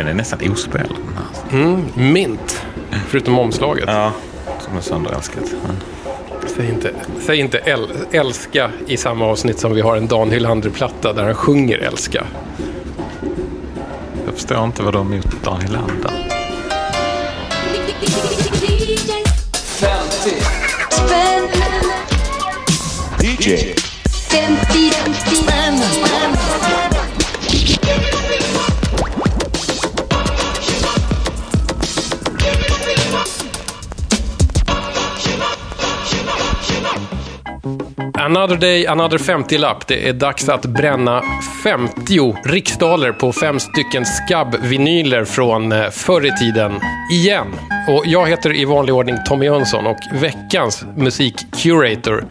Den är nästan ospelad. här. Mm, mint. Förutom omslaget. Ja, som är sönderälskat. Men... Säg inte, säg inte äl, älska i samma avsnitt som vi har en Dan Hylander-platta där han sjunger älska. Jag förstår inte vad de har emot Dan Hylander. 50 Spänn, DJ 50 spänn. Another day, another 50-lapp. Det är dags att bränna 50 riksdaler på fem stycken skabb-vinyler från eh, förr i tiden. Igen. Och jag heter i vanlig ordning Tommy Jönsson och veckans musikcurator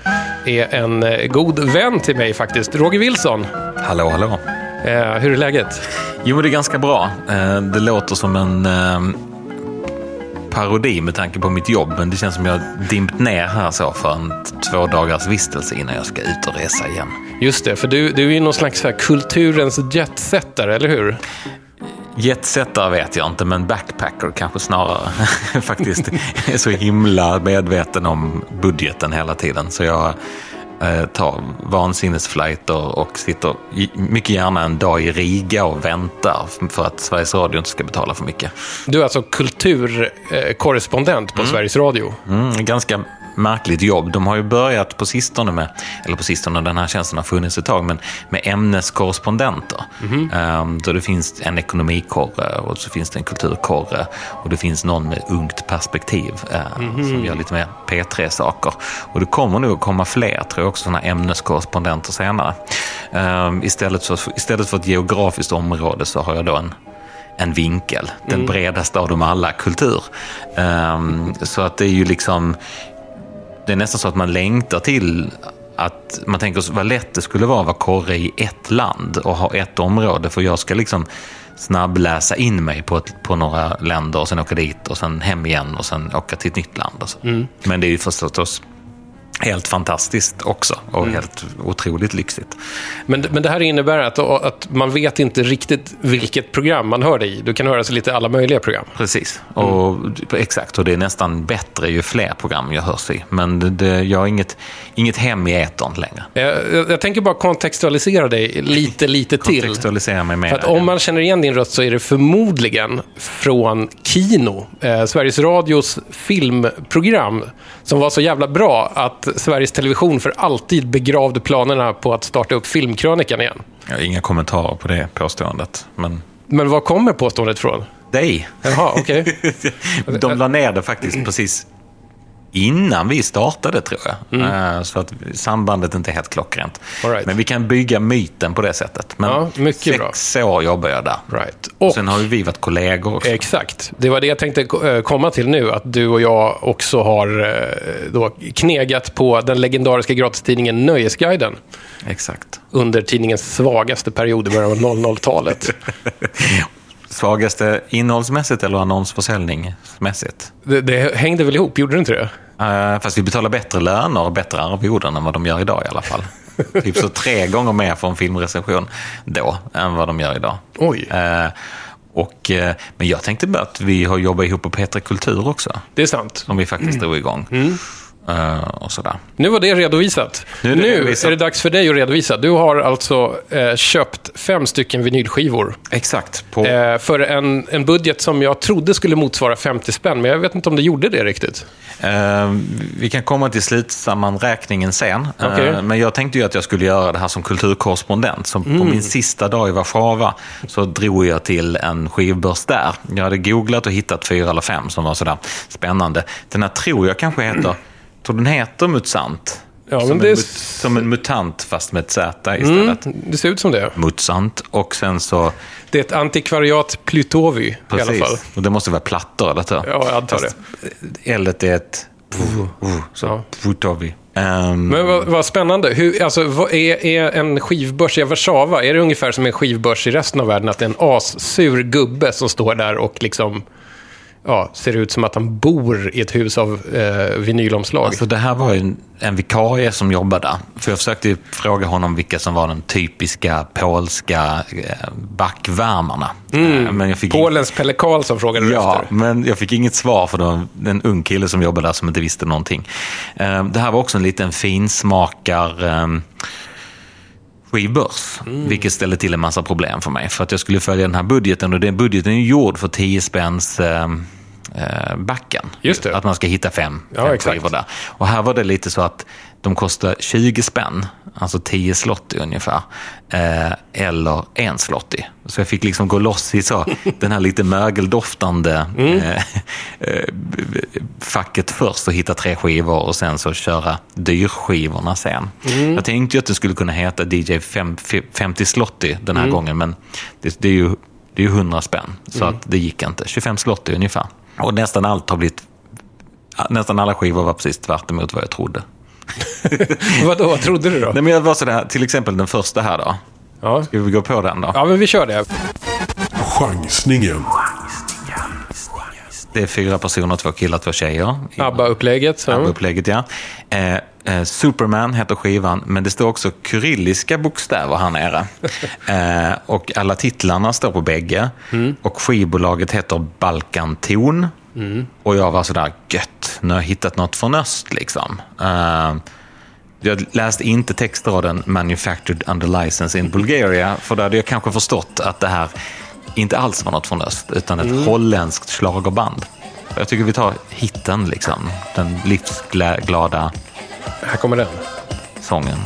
är en eh, god vän till mig faktiskt. Roger Wilson. Hallå, hallå. Eh, hur är läget? Jo, det är ganska bra. Eh, Det låter som en eh, parodi med tanke på mitt jobb, men det känns som jag dimpt ner här så för en två dagars vistelse innan jag ska ut och resa igen. Just det, för du, du är ju någon slags här kulturens jetsettare, eller hur? Jetsettare vet jag inte, men backpacker kanske snarare. Faktiskt är så himla medveten om budgeten hela tiden. Så jag eh, tar vansinnesflighter och sitter mycket gärna en dag i Riga och väntar för att Sveriges Radio inte ska betala för mycket. Du är alltså kulturkorrespondent på Sveriges Radio. Mm, ganska märkligt jobb. De har ju börjat på sistone med, eller på sistone, den här tjänsten har funnits ett tag, men med ämneskorrespondenter. Ehm, så det finns en ekonomikorre och så finns det en kulturkorre och det finns någon med ungt perspektiv eh, som gör lite mer P3-saker. Och det kommer nog att komma fler, tror jag också, sådana ämneskorrespondenter senare. Ehm, istället, för, istället för ett geografiskt område så har jag då en en vinkel. Den bredaste av dem alla, kultur. Ehm, så att det är ju liksom... Det är nästan så att man längtar till att man tänker vad lätt det skulle vara att vara korre i ett land och ha ett område. För jag ska liksom snabbläsa in mig på, ett, på några länder och sen åka dit och sen hem igen och sen åka till ett nytt land. Så. Men det är ju förstås helt fantastiskt också och helt otroligt lyxigt. Men, men det här innebär att, att man vet inte riktigt vilket program man hör dig i. Du kan höra sig lite alla möjliga program. Precis, och exakt. Och det är nästan bättre ju fler program jag hörs i. Men det, det, jag har inget, inget hem i etern längre. Eh, Jag, jag tänker bara kontextualisera dig lite, lite till. Kontextualisera mig mer. För att om man känner igen din röst så är det förmodligen från Kino, eh, Sveriges Radios filmprogram, som var så jävla bra att Sveriges Television för alltid begravde planerna på att starta upp Filmkrönikan igen. Har inga kommentarer på det påståendet. Men Men var kommer påståendet från? dig. Jaha, okej. De la ner det faktiskt precis innan vi startade, tror jag. Eh, Så att sambandet inte är helt klockrent. Right. Men vi kan bygga myten på det sättet. Men Ja, mycket sex år jobbar jag där. Right. Och, Sen har ju vi varit kollegor också. Exakt. Det var det jag tänkte eh, komma till nu. Att du och jag också har eh, då knegat på den legendariska gratistidningen Nöjesguiden Exakt. under tidningens svagaste period i början av 00-talet. Svagaste innehållsmässigt eller annonsförsäljningsmässigt? Det, det hängde väl ihop, gjorde det inte det? Uh, fast vi betalar bättre löner och bättre arvoden än vad de gör idag i alla fall. typ så tre gånger mer för en filmrecension då än vad de gör idag. Oj. Eh, och, eh, men jag tänkte bara att vi har jobbat ihop på Petra Kultur också. Det är sant. Som vi faktiskt drog igång. Eh, och sådär. Nu var det redovisat. Nu Nu är är, det redovisat. det dags för dig att redovisa. Du har alltså eh, köpt fem stycken vinylskivor Exakt. På, eh, för en, en budget som jag trodde skulle motsvara 50 spänn, men jag vet inte om det gjorde det riktigt. Eh, vi kan komma till slutsammanräkningen sen. Eh, Okej. men jag tänkte ju att jag skulle göra det här som kulturkorrespondent. Så Mm. på min sista dag i Warszawa så drog jag till en skivbörs där. Jag hade googlat och hittat fyra eller fem som var sådär spännande. Den här tror jag kanske heter, tror den heter Mutsant. Ja, som, en, det är som en mutant fast med ett Z istället. Mm, det ser ut som det. Mutsant. Och sen så, Det är ett antikvariat Plutovi i alla fall. precis, och det måste vara plattor eller hur? Ja, jag antar Fast L är ett... Så, Ja. Putovi. Ehm, Men vad, vad spännande. Hur, alltså, vad är, är en skivbörs i Warszawa, är det ungefär som en skivbörs i resten av världen? Att det är en assur gubbe som står där och liksom ja, ser ut som att han bor i ett hus av eh, vinylomslag. Alltså det här var ju en, en vikarie som jobbade. För jag försökte fråga honom vilka som var de typiska polska eh, backvärmarna. Eh, Men jag fick Polens Pelle Karlsson frågade Ja, efter. men jag fick inget svar för det var en ung kille som jobbade där som inte visste någonting. Eh, Det här var också en liten finsmakar eh, skivbörs, vilket ställde till en massa problem för mig. För att jag skulle följa den här budgeten och den budgeten är gjord för 10 spänns eh, eh, backen. Att man ska hitta fem, Ja, fem exakt. skivor där. Och här var det lite så att de kostar 20 spänn, alltså 10 slotty ungefär, eh, eller en slotty. Så jag fick liksom gå loss i så, den här lite mögeldoftande Mm. eh, eh, facket först och hitta tre skivor och sen så köra dyrskivorna sen. Mm. Jag tänkte ju att det skulle kunna heta DJ fem- 50 slotty den Mm. här gången, men det, det är ju det är ju 100 spänn, så att det gick inte. 25 slotty ungefär. Och nästan allt har blivit Nästan alla skivor var precis tvärt emot vad jag trodde. Vadå, vad trodde du då? Nej, men jag var sådär, till exempel den första här då. Ja. Ska vi gå på den då? ja, men vi kör det. Chansningen. Det är fyra personer, två killar, två tjejer. ABBA-upplägget. ABBA-upplägget, ja. Eh, eh, Superman heter skivan, men det står också kyrilliska bokstäver här nere. eh, och alla titlarna står på bägge. Och skivbolaget heter Balkanton. Och jag var sådär, gött, nu har jag hittat något från öst liksom. Eh, jag läste inte textraden “Manufactured under license in Bulgaria” för då hade jag kanske förstått att det här inte alls var något från öst, utan ett holländskt schlagerband. Jag tycker vi tar hitten, liksom. Den livsglada Här kommer den. sången.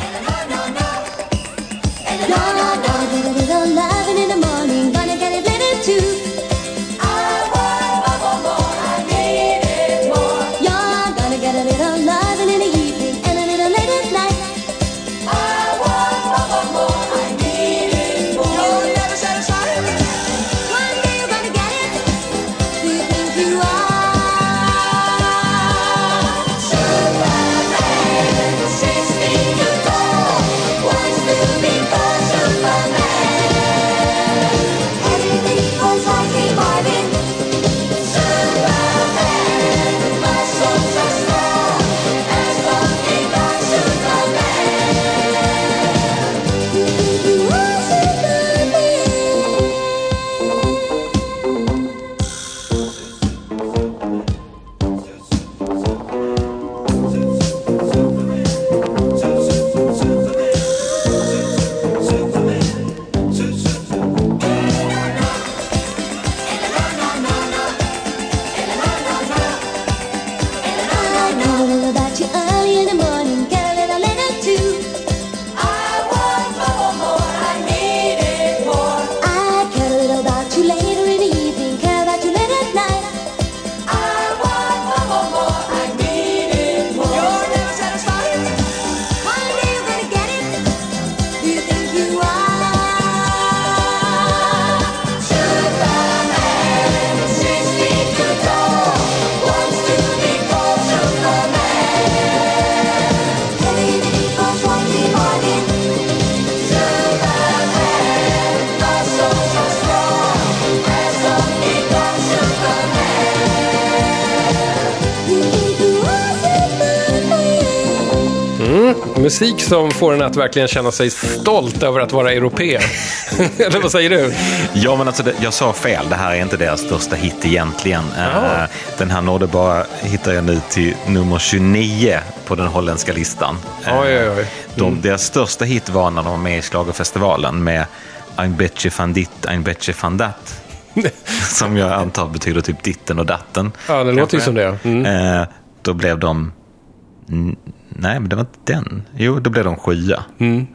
Som får en att verkligen känna sig stolt över att vara europé. Eller vad säger du? Ja, men alltså det, jag sa fel. Det här är inte deras största hit egentligen. Eh, Den här nådde bara, hittar jag nu, till nummer 29 på den holländska listan. Eh, Oj, oj, oj. De, deras största hit var när de var med i Schlagerfestivalen med Ein Betje van dit, Ein Betje van dat. som jag antar betyder typ ditten och datten. Ja, det låter ju som det. Mm. Eh, då blev de... Nej, men det var inte den. Jo, då blev de sjua. Ja, Mm.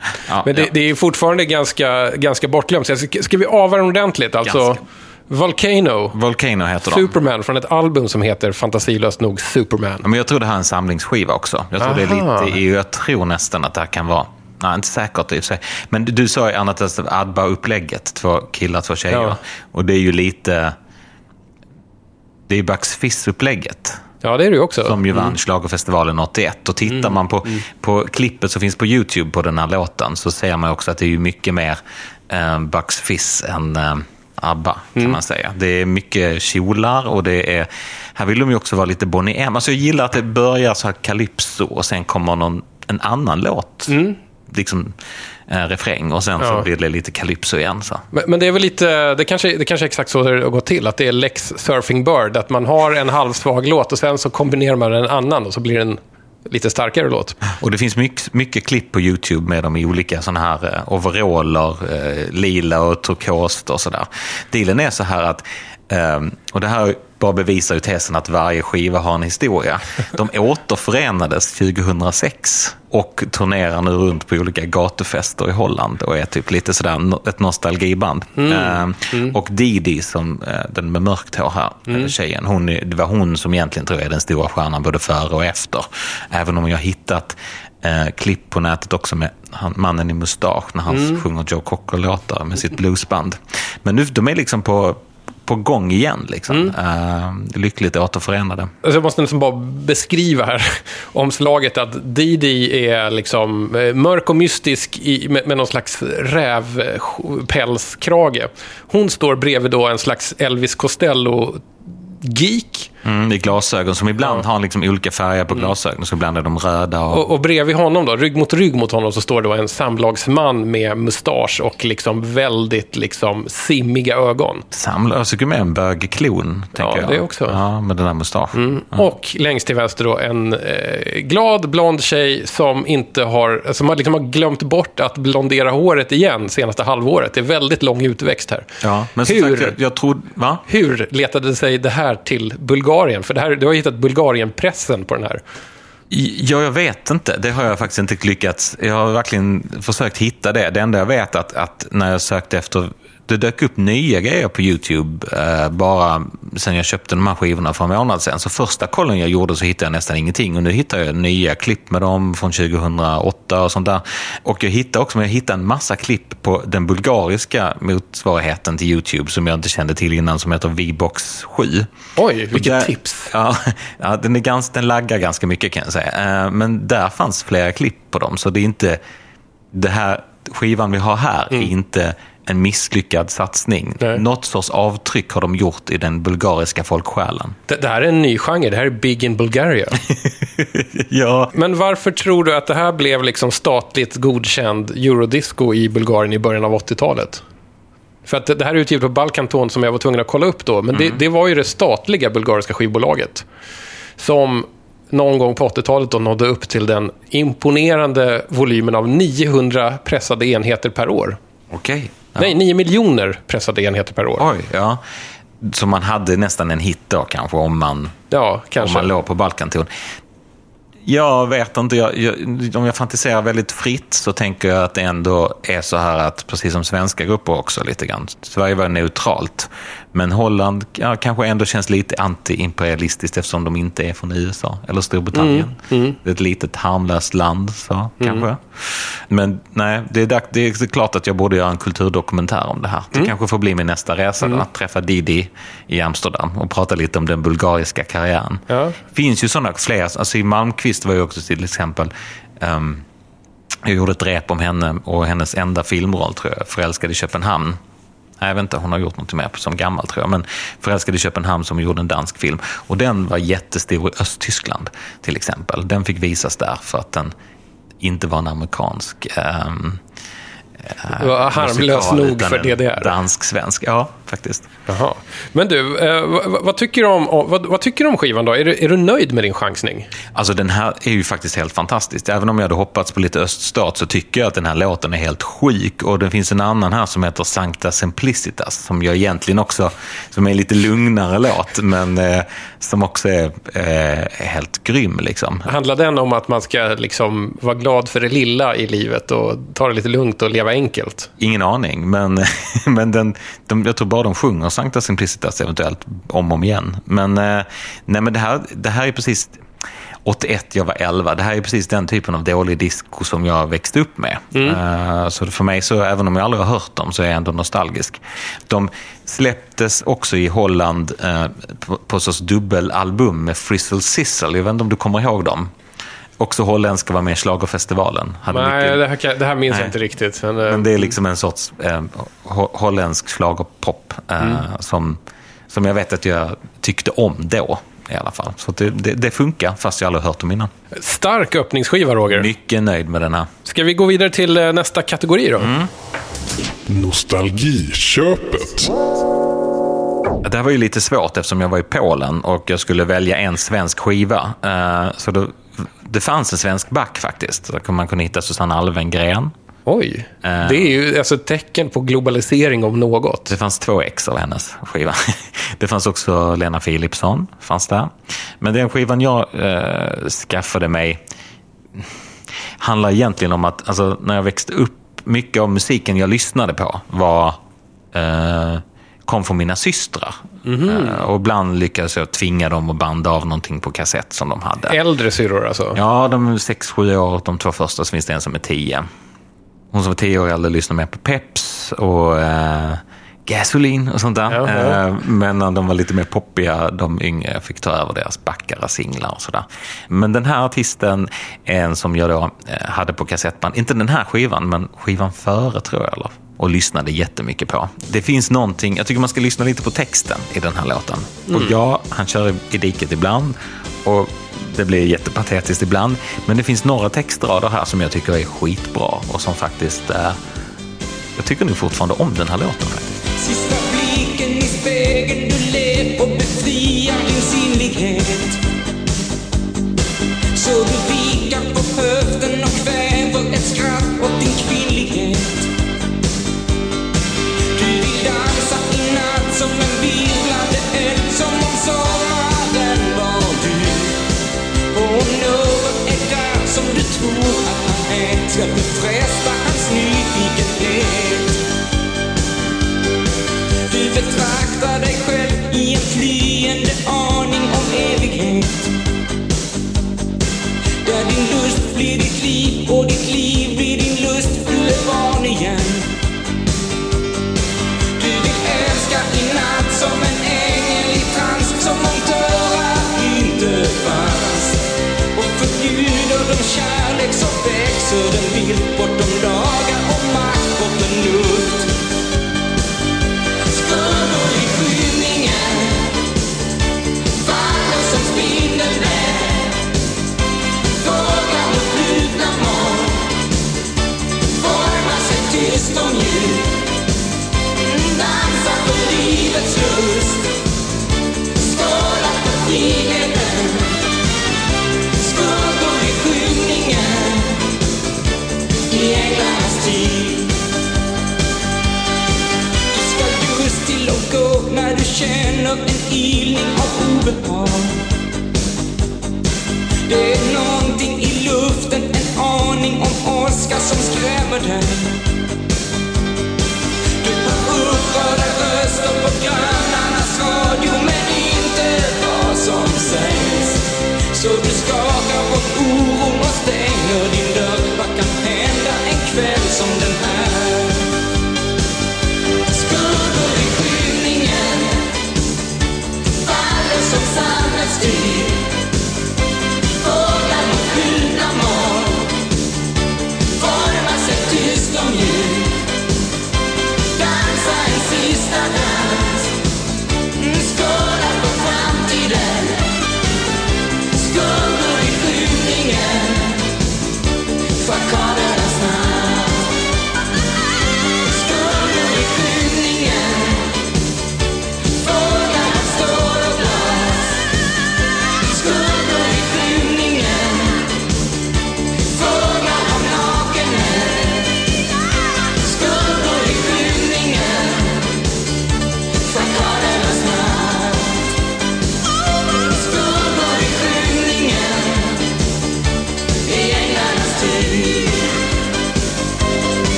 Men det, ja. det är fortfarande ganska, ganska bortglömt. Ska, ska vi ava den ordentligt? Alltså, Ganska. Volcano. Volcano heter de. Superman från ett album som heter fantasilöst nog Superman. Ja, Men jag tror det här är en samlingsskiva också. Jag tror det är lite, jag tror nästan att det här kan vara, nej inte säkert i och för sig. Men du, du sa ju annat att ABBA-upplägget, två killar, två tjejer. Ja. Och det är ju lite, det är ju Bucks Fizz-upplägget. Ja, det är det också. Som ju vann Schlagerfestivalen 81. Och tittar man på, på klippet som finns på YouTube på den här låten så ser man också att det är ju mycket mer eh, Bucks Fizz än, eh, ABBA, kan man säga. Det är mycket kjolar och det är... Här vill de ju också vara lite Bonnie M. Alltså jag gillar att det börjar så här calypso och sen kommer någon, en annan låt. Liksom eh, refräng och sen så Ja. blir det lite calypso igen. Så. Men, men det är väl lite, det kanske, det kanske är exakt så det har gått till, att det är Lex Surfing Bird, att man har en halvsvag låt och sen så kombinerar man en annan och så blir det en lite starkare låt. Och det finns mycket, mycket klipp på YouTube med dem i olika sådana här eh, overaller, eh, lila och turkost och sådär. Dealen är så här att, eh, och det här bara bevisar ju tesen att varje skiva har en historia. De återförenades 2006 och turnerar nu runt på olika gatufester i Holland och är typ lite sådär ett nostalgiband. Eh, Och Didi, som eh, den med mörkt hår här, eh, tjejen, hon, det var hon som egentligen tror jag är den stora stjärnan både före och efter. Även om jag har hittat eh, klipp på nätet också med han, mannen i mustasch när han sjunger Joe Cocker-låtar med sitt bluesband. Men nu, de är liksom på, på gång igen. Liksom. Eh, lyckligt återförenade. Alltså jag måste nästan bara beskriva här omslaget att Didi är liksom eh, mörk och mystisk i, med, med någon slags rävpälskrage. Hon står bredvid då en slags Elvis Costello-geek. Mm, I glasögon som ibland har liksom olika färger på glasögonen. Så ibland är de röda och... Och, och bredvid honom då, rygg mot rygg mot honom, så står då en samlagsman med mustasch och liksom väldigt liksom simmiga ögon. Samla, jag tycker med en bögklon, tänker Ja, jag. det också. Ja, med den där mustaschen. Och längst till vänster då en eh, glad blond tjej som inte har, som har, liksom har glömt bort att blondera håret igen senaste halvåret. Det är väldigt lång utväxt här. Ja, men Hur? sagt, jag, jag tror... Va? Hur letade sig det här till Bulgarien? För det här, du har hittat Bulgarien-pressen på den här. Ja, jag vet inte. Det har jag faktiskt inte lyckats. Jag har verkligen försökt hitta det. Det enda jag vet att, att när jag sökte efter... Det dök upp nya grejer på YouTube eh, bara sen jag köpte de här skivorna för en månad sedan. Så första kollen jag gjorde så hittade jag nästan ingenting. Och nu hittar jag nya klipp med dem från 2008 och sånt där. Och jag hittade också men jag hittade en massa klipp på den bulgariska motsvarigheten till YouTube som jag inte kände till innan som heter Vbox 7. Oj, vilket Där- tips. Ja, ja den, är ganska, den laggar ganska mycket kan jag säga. Eh, Men där fanns flera klipp på dem, så det är inte... Det här skivan vi har här är inte en misslyckad satsning. Nej. Något sorts avtryck har de gjort i den bulgariska folksjälen. Det, det här är en ny genre. Det här är Big in Bulgaria. ja. Men varför tror du att det här blev liksom statligt godkänd eurodisco i Bulgarien i början av 80-talet? För att det här är utgivet på Balkanton som jag var tvungen att kolla upp då. Men det, det var ju det statliga bulgariska skivbolaget. Som någon gång på 80-talet då nådde upp till den imponerande volymen av 900 pressade enheter per år. Okej. Ja. Nej, 9 miljoner pressade enheter per år. Oj, ja. Så man hade nästan en hit då kanske om man Ja, om kanske. man låg på Balkanton. Jag vet inte, jag, jag, om jag fantiserar väldigt fritt så tänker jag att det ändå är så här att, precis som svenska grupper också lite grann, Sverige var neutralt. Men Holland ja, kanske ändå känns lite anti-imperialistiskt eftersom de inte är från USA eller Storbritannien. Mm, Det är ett litet harmlöst land, så kanske. Men nej, det är, det är klart att jag borde göra en kulturdokumentär om det här. Det Mm. kanske får bli min nästa resa, då, att träffa Didi i Amsterdam och prata lite om den bulgariska karriären. Ja. finns ju sådana fler. Alltså i Malmqvist var ju också till exempel... ehm, jag gjorde ett rep om henne och hennes enda filmroll, tror jag, Förälskad i Köpenhamn. Nej, jag vet inte, hon har gjort något mer som gammal tror jag. Men Förälskad i Köpenhamn som gjorde en dansk film. Och den var jättestor i Östtyskland till exempel. Den fick visas där för att den inte var en amerikansk ehm, Det var harmlös nog för DDR. Dansk-svensk, ja faktiskt. Jaha. Men du, eh, vad, vad, tycker du om, vad, vad tycker du om skivan då? Är du, är du nöjd med din chansning? Alltså den här är ju faktiskt helt fantastisk. Även om jag hade hoppats på lite öststat så tycker jag att den här låten är helt sjuk. Och det finns en annan här som heter Sancta Simplicitas som jag egentligen också, som är en lite lugnare låt, men eh, som också är eh, helt grym liksom. Handlar den om att man ska liksom vara glad för det lilla i livet och ta det lite lugnt och leva enkelt? Ingen aning, men, men den, de, jag tror bara de sjunger Sancta Simplicitas eventuellt om och om igen. Men, eh, nej, men det, här, det här är precis... 81, jag var 11. Det här är precis den typen av dålig disco som jag växte upp med. Eh, så för mig, så även om jag aldrig har hört dem, så är jag ändå nostalgisk. De släpptes också i Holland eh, på, på sorts dubbelalbum med Frizzle Sizzle. Jag vet inte om du kommer ihåg dem? Också holländska var med i Schlagerfestivalen. Hade Nej, mycket- det här, kan- det här minns Nej. jag inte riktigt. Men, eh, men det är liksom en sorts eh, ho- holländsk schlagerpop. eh, som, som jag vet att jag tyckte om då i alla fall. Så det, det, det funkar, fast jag aldrig hört dem innan. Stark öppningsskiva, Roger. Mycket nöjd med den här. Ska vi gå vidare till eh, nästa kategori då? Nostalgiköpet. Det här var ju lite svårt eftersom jag var i Polen och jag skulle välja en svensk skiva. Eh, Så då, det fanns en svensk back faktiskt. Där man kunde hitta Susanne Alvengren. Oj. Det är ju alltså ett tecken på globalisering om något. Det fanns två ex av hennes skiva. Det fanns också Lena Philipsson. Fanns där. Men den skivan jag eh, skaffade mig handlar egentligen om att alltså, när jag växte upp, mycket av musiken jag lyssnade på var, eh, kom från mina systrar. Eh, och ibland lyckades jag tvinga dem att banda av någonting på kassett som de hade. Äldre syrror alltså? Ja, de är sex, sju år. De två första så finns det en som är tio. Hon som var tio år äldre lyssnade mer på Peps och eh, Gasoline och sånt där. Jaha. Eh, men när de var lite mer poppiga, de yngre, fick ta över deras backare singlar och sådär. Men den här artisten är en som jag då eh, hade på kassettband. Inte den här skivan, men skivan före tror jag. Eller? Och lyssnade jättemycket på. Det finns någonting, jag tycker man ska lyssna lite på texten i den här låten. Och ja, han kör i diket ibland. Och det blir jättepatetiskt ibland. Men det finns några textrader här som jag tycker är skitbra och som faktiskt... Eh, jag tycker nog fortfarande om den här låten faktiskt. Sista blicken i spegeln, du ler och befriar din sinnlighet. Så du vikar på höften och kväver ett skratt åt din Hold it clean. Känner en ilning av obehag. Det är någonting i luften, en aning om åska som skrämmer dig. Du får upprörda röster på grannarnas radio men inte vad som sägs. Så du skakar på oron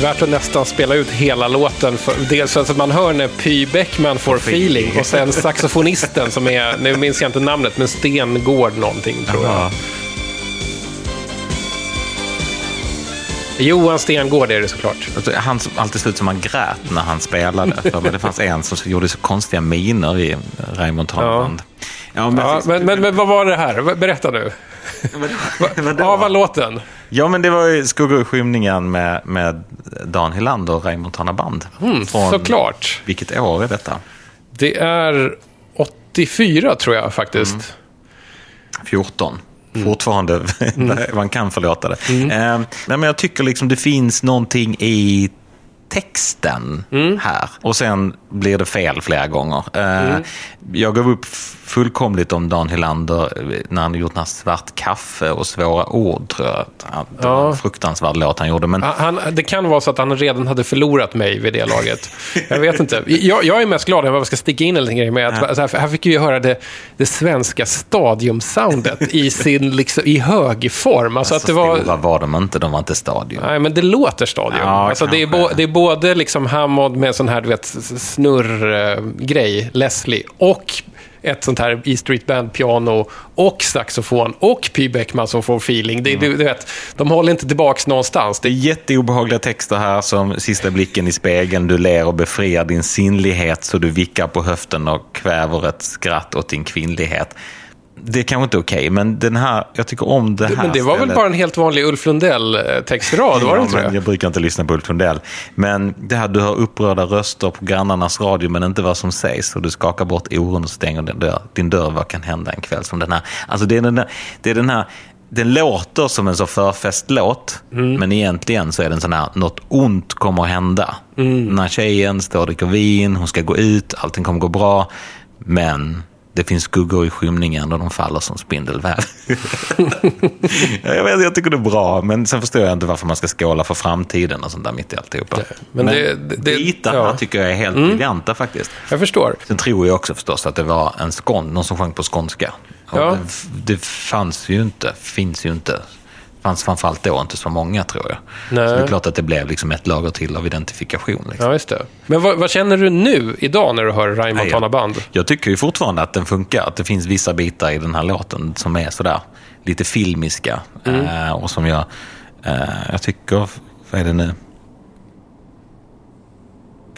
värt att nästan spela ut hela låten. För, dels så att man hör när Py Bäckman får feeling och sen saxofonisten som är, nu minns jag inte namnet, men Sten Gård någonting tror jag. Ja. Johan Stengård är det såklart. Han som alltid såg ut som han grät när han spelade. För det fanns en som gjorde så konstiga miner i Raymond Holmland. Ja, men, Ja, men, men, men vad var det här? Berätta nu. Vadå? Ja, vad låten? Ja, men det var ju Skuggor i skymningen med, med Dan Hylander och Raymond Tanna Band. Mm, såklart. Vilket år är detta? Det är 84 tror jag faktiskt. 14. Mm. Fortfarande, man kan förlåta det. Eh, nej, men jag tycker liksom det finns någonting i texten Mm. här. Och sen blir det fel flera gånger. Eh, Jag gav upp fullkomligt om Dan Hylander eh, när han gjort den här Svart kaffe och Svåra ord, tror jag. att Det var en fruktansvärd låt han gjorde. Men Han, det kan vara så att han redan hade förlorat mig vid det laget. Jag vet inte. Jag, jag är mest glad jag ska sticka in en liten grej med att så här, fick vi höra det, det svenska stadiumsoundet i sin liksom, i hög form. Alltså att så det var... var de inte, de var inte stadion. Nej, men det låter stadion. Ja, alltså, det, är bo, det är både liksom Hammond med sån här du vet, snurr-grej, Leslie, och ett sånt här E Street Band-piano och saxofon och Py Bäckman som får feeling. Det, du, du vet, de håller inte tillbaks någonstans. Det är jätteobehagliga texter här som Sista blicken i spegeln, du ler och befriar din sinnlighet så du vickar på höften och kväver ett skratt åt din kvinnlighet. Det är kanske inte okej, men den här, jag tycker om det här Men det var väl stället. bara en helt vanlig Ulf Lundell-textrad, var det Ja, inte det? Jag brukar inte lyssna på Ulf Lundell. Men det här, du hör upprörda röster på grannarnas radio, men inte vad som sägs. Och du skakar bort oron och stänger din dörr. Din dörr, vad kan hända en kväll som den här? Alltså det är den, där, det är den här, den låter som en så förfestlåt, men egentligen så är den sån här, något ont kommer att hända. Den här tjejen står och dricker vin, hon ska gå ut, allting kommer gå bra, men det finns skuggor i skymningen och de faller som spindelväv. Ja, jag, vet, jag tycker det är bra, men sen förstår jag inte varför man ska skåla för framtiden och sånt där mitt i alltihopa. men det- det- det- bitarna ja. tycker jag är helt briljanta faktiskt. Jag förstår. Sen tror jag också förstås att det var en skån, någon som sjöng på skånska. Ja. det, det fanns ju inte, finns ju inte, fanns framförallt då inte så många tror jag. Nej. Så det är klart att det blev liksom ett lager till av identifikation. Liksom. Ja, just det. Men vad, vad känner du nu, idag, när du hör Raymond Nej, Tana Band? Jag tycker ju fortfarande att den funkar. Att det finns vissa bitar i den här låten som är sådär lite filmiska. Mm. Eh, och som jag, eh, jag tycker, vad är det nu?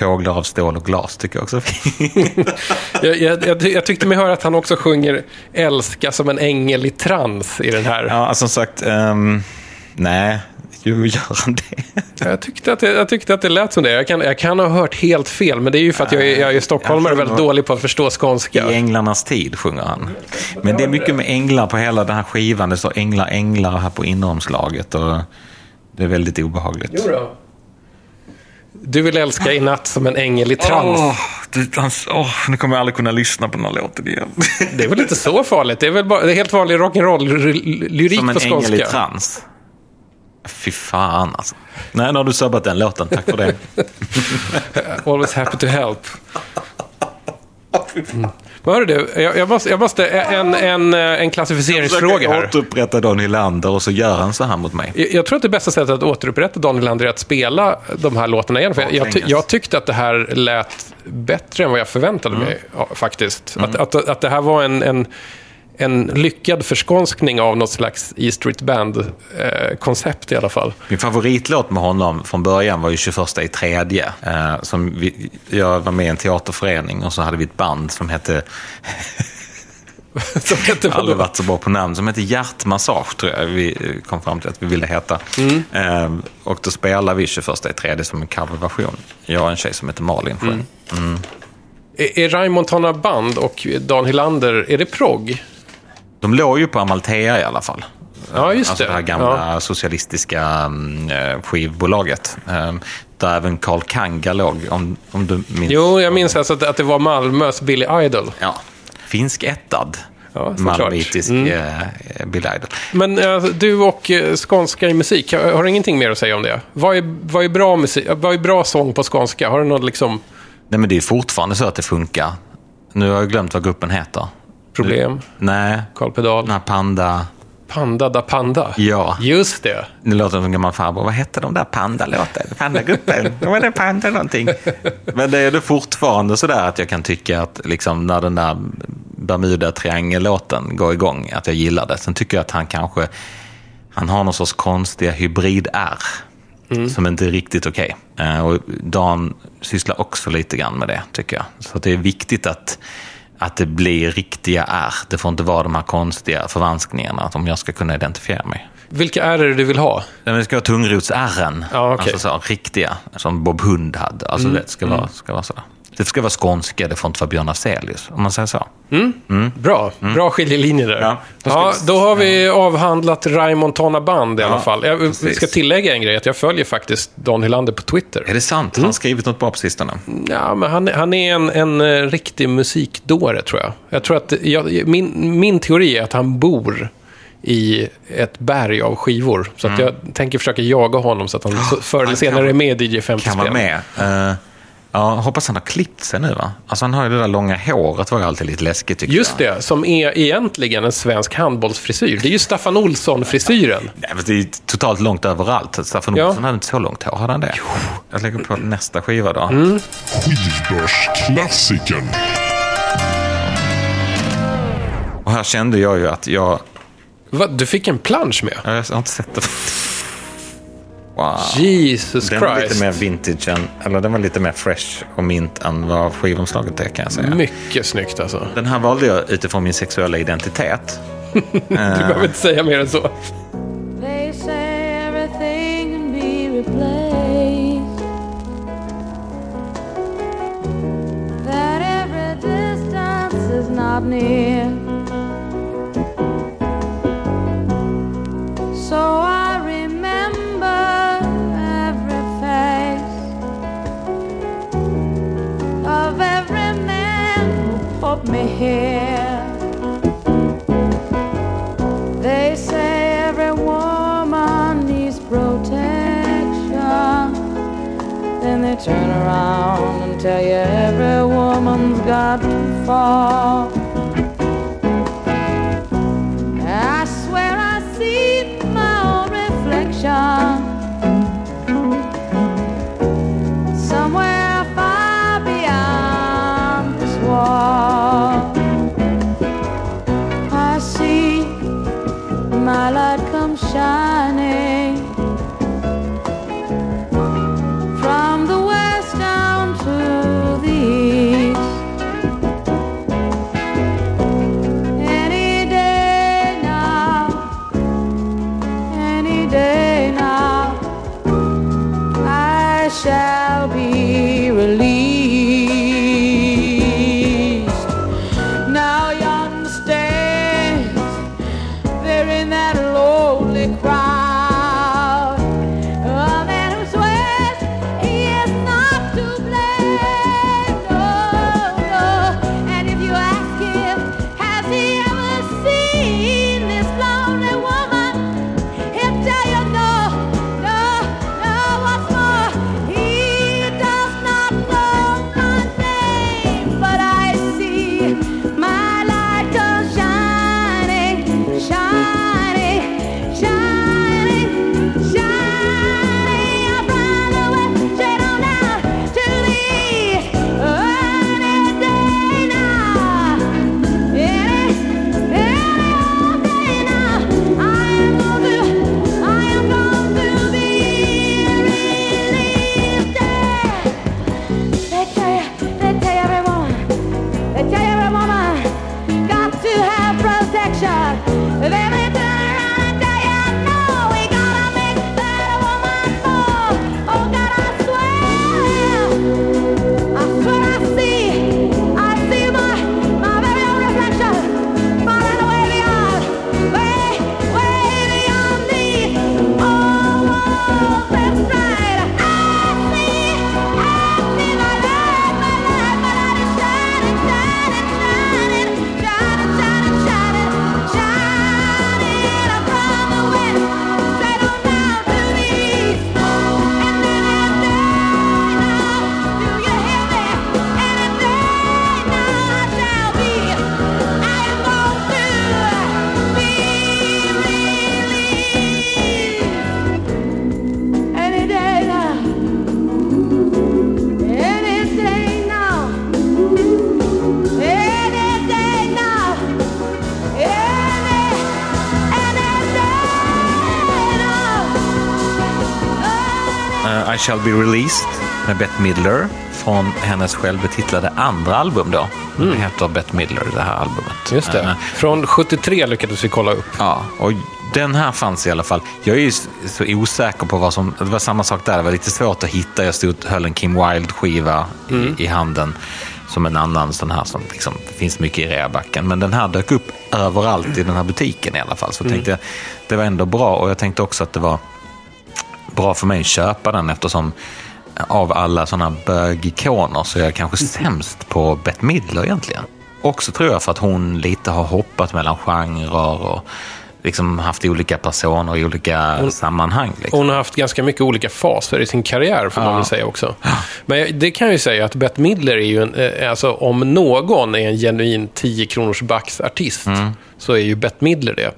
Fåglar av stål och glas tycker jag också. Jag, jag, jag, jag tyckte mig höra att han också sjunger Älska som en ängel i trans i den här. ja, alltså, som sagt, ehm, nej, jo, gör han det? Jag, tyckte att det, jag tyckte att det lät som det. Jag kan, jag kan ha hört helt fel, men det är ju för att jag, är- jag är stockholmare och väldigt dålig på att förstå skånska. I Änglarnas tid sjunger han. Men det är mycket med änglar på hela den här skivan. Det står änglar, änglar här på inneromslaget. Och det är väldigt obehagligt. Jodå. Du vill älska i natt som en ängel i trans. Åh, det, alltså, åh, nu kommer jag aldrig kunna lyssna på den här låten igen. Det är väl inte så farligt? Det är väl bara, det är helt vanlig rock'n'roll-lyrik Som en på ängel i skånska. trans. Fy fan alltså. Nej, nu har du sabbat den låten. Tack för det. Always happy to help. Mm. Men hörru du, jag, jag måste, jag måste en, en, en klassificeringsfråga Försöker här. återupprätta Don Hylander och så gör han så här mot mig. Jag, jag tror att det bästa sättet att återupprätta Daniel Lander är att spela de här låtarna igen. För jag, jag, jag tyckte att det här lät bättre än vad jag förväntade mig, ja, faktiskt. Att, att, att det här var en, en, en lyckad förskånskning av något slags E Street Band-koncept i alla fall. Min favoritlåt med honom från början var ju 21 i tredje. Eh, som vi, jag var med i en teaterförening och så hade vi ett band som hette, Som hette har aldrig vadå? varit så bra på namn, som hette Hjärtmassage tror jag vi eh, kom fram till att vi ville heta. Eh, och då spelade vi 21 i tredje som en coverversion. Jag och en tjej som heter Malin sjöng. Är, är Raymond Tonna Band och Dan Hylander, är det progg? De låg ju på Amalthea i alla fall. Ja, just alltså det. det här gamla socialistiska mm, eh, skivbolaget. Eh, där även Carl Kanga låg, om, om du minns. Jo, jag minns alltså att, att det var Malmös Billy Idol. Ja. Finsk. Ja. Malmöitisk eh, Bill Idol. Men eh, du och eh, skånska i musik, har, har du ingenting mer att säga om det? Vad är, vad är, bra, musik, vad är bra sång på skånska? Har du något liksom, Nej, men det är fortfarande så att det funkar. Nu har jag glömt vad gruppen heter. Problem? Nej, Carl Pedal? här Panda. Panda da Panda? Ja, Just det. det låter som en gammal farbror. Vad hette de där Panda-låten? Panda-gruppen? Vad är det Panda någonting? Men det är det fortfarande så där att jag kan tycka att liksom, när den där Bermuda-triangellåten går igång, att jag gillar det. Sen tycker jag att han kanske, han har någon sorts konstiga hybrid-R. Som inte är riktigt okej. Eh, Och Dan sysslar också lite grann med det, tycker jag. Så det är viktigt att, att det blir riktiga R. Det får inte vara de här konstiga förvanskningarna om jag ska kunna identifiera mig. Vilka är det du vill ha? Det ska vara tungrots-R'n. Ja, okej. Alltså så, riktiga, som Bob Hund hade. Alltså det ska vara, ska vara så. Det ska vara skånska, det får inte vara Björn Afzelius, om man säger så. Bra, bra skiljelinjer där. Mm. Ja, Ja, då vi- då har vi avhandlat Raymond Tana Band i alla Ja, fall. Jag precis. ska tillägga en grej, att jag följer faktiskt Dan Hylander på Twitter. Är det sant? Har han skrivit något bra på sistone? Ja, men han, han är en, en eh, riktig musikdåre, tror jag. Jag tror att, jag, min, min teori är att han bor i ett berg av skivor. Så att jag tänker försöka jaga honom så att han förr eller Mm. han senare är med i DJ 50 Kan vara med. Eh, ja, hoppas han har klippt sig nu va? Alltså han har ju det där långa håret, var ju alltid lite läskigt tycker Just jag. det, som är egentligen en svensk handbollsfrisyr. Det är ju Staffan Olsson-frisyren. Nej, men det är totalt långt överallt. Staffan Ja. Olsson hade inte så långt hår, hade han det? Jag lägger på nästa skiva då. Mm. Skivbörsklassikern. Och här kände jag ju att jag... Va, du fick en plansch med? Jag har inte sett det. Wow. Jesus Den var lite Christ. mer vintage än, eller den var lite mer fresh och mint än vad skivomslaget är kan jag säga. Mycket snyggt alltså. Den här valde jag utifrån min sexuella identitet. Du behöver inte säga mer än så. They say me here. They say every woman needs protection. Then they turn around and tell you every woman's got to fall. Shall be released med Bette Midler. från hennes självbetitlade andra album då. Det heter Bette Midler, det här albumet. Mm. Just det. Eh, Från 73 lyckades vi kolla upp. Ja, och den här fanns i alla fall. Jag är ju så osäker på vad som... Det var samma sak där, det var lite svårt att hitta. Jag stod höll en Kim Wilde-skiva i, i handen som en annan sån här som liksom, finns mycket i reabacken. Men den här dök upp överallt i den här butiken i alla fall. Så tänkte jag, det var ändå bra och jag tänkte också att det var bra för mig att köpa den eftersom av alla sådana bögikoner så är jag kanske sämst på Bette Midler egentligen. Också tror jag för att hon lite har hoppat mellan genrer och liksom haft olika personer i olika sammanhang. Liksom. Hon har haft ganska mycket olika faser i sin karriär, får man väl säga också. Men det kan jag ju säga att Bette Midler är ju en, eh, alltså om någon är en genuin 10 kronors artist så är ju Bette Midler det.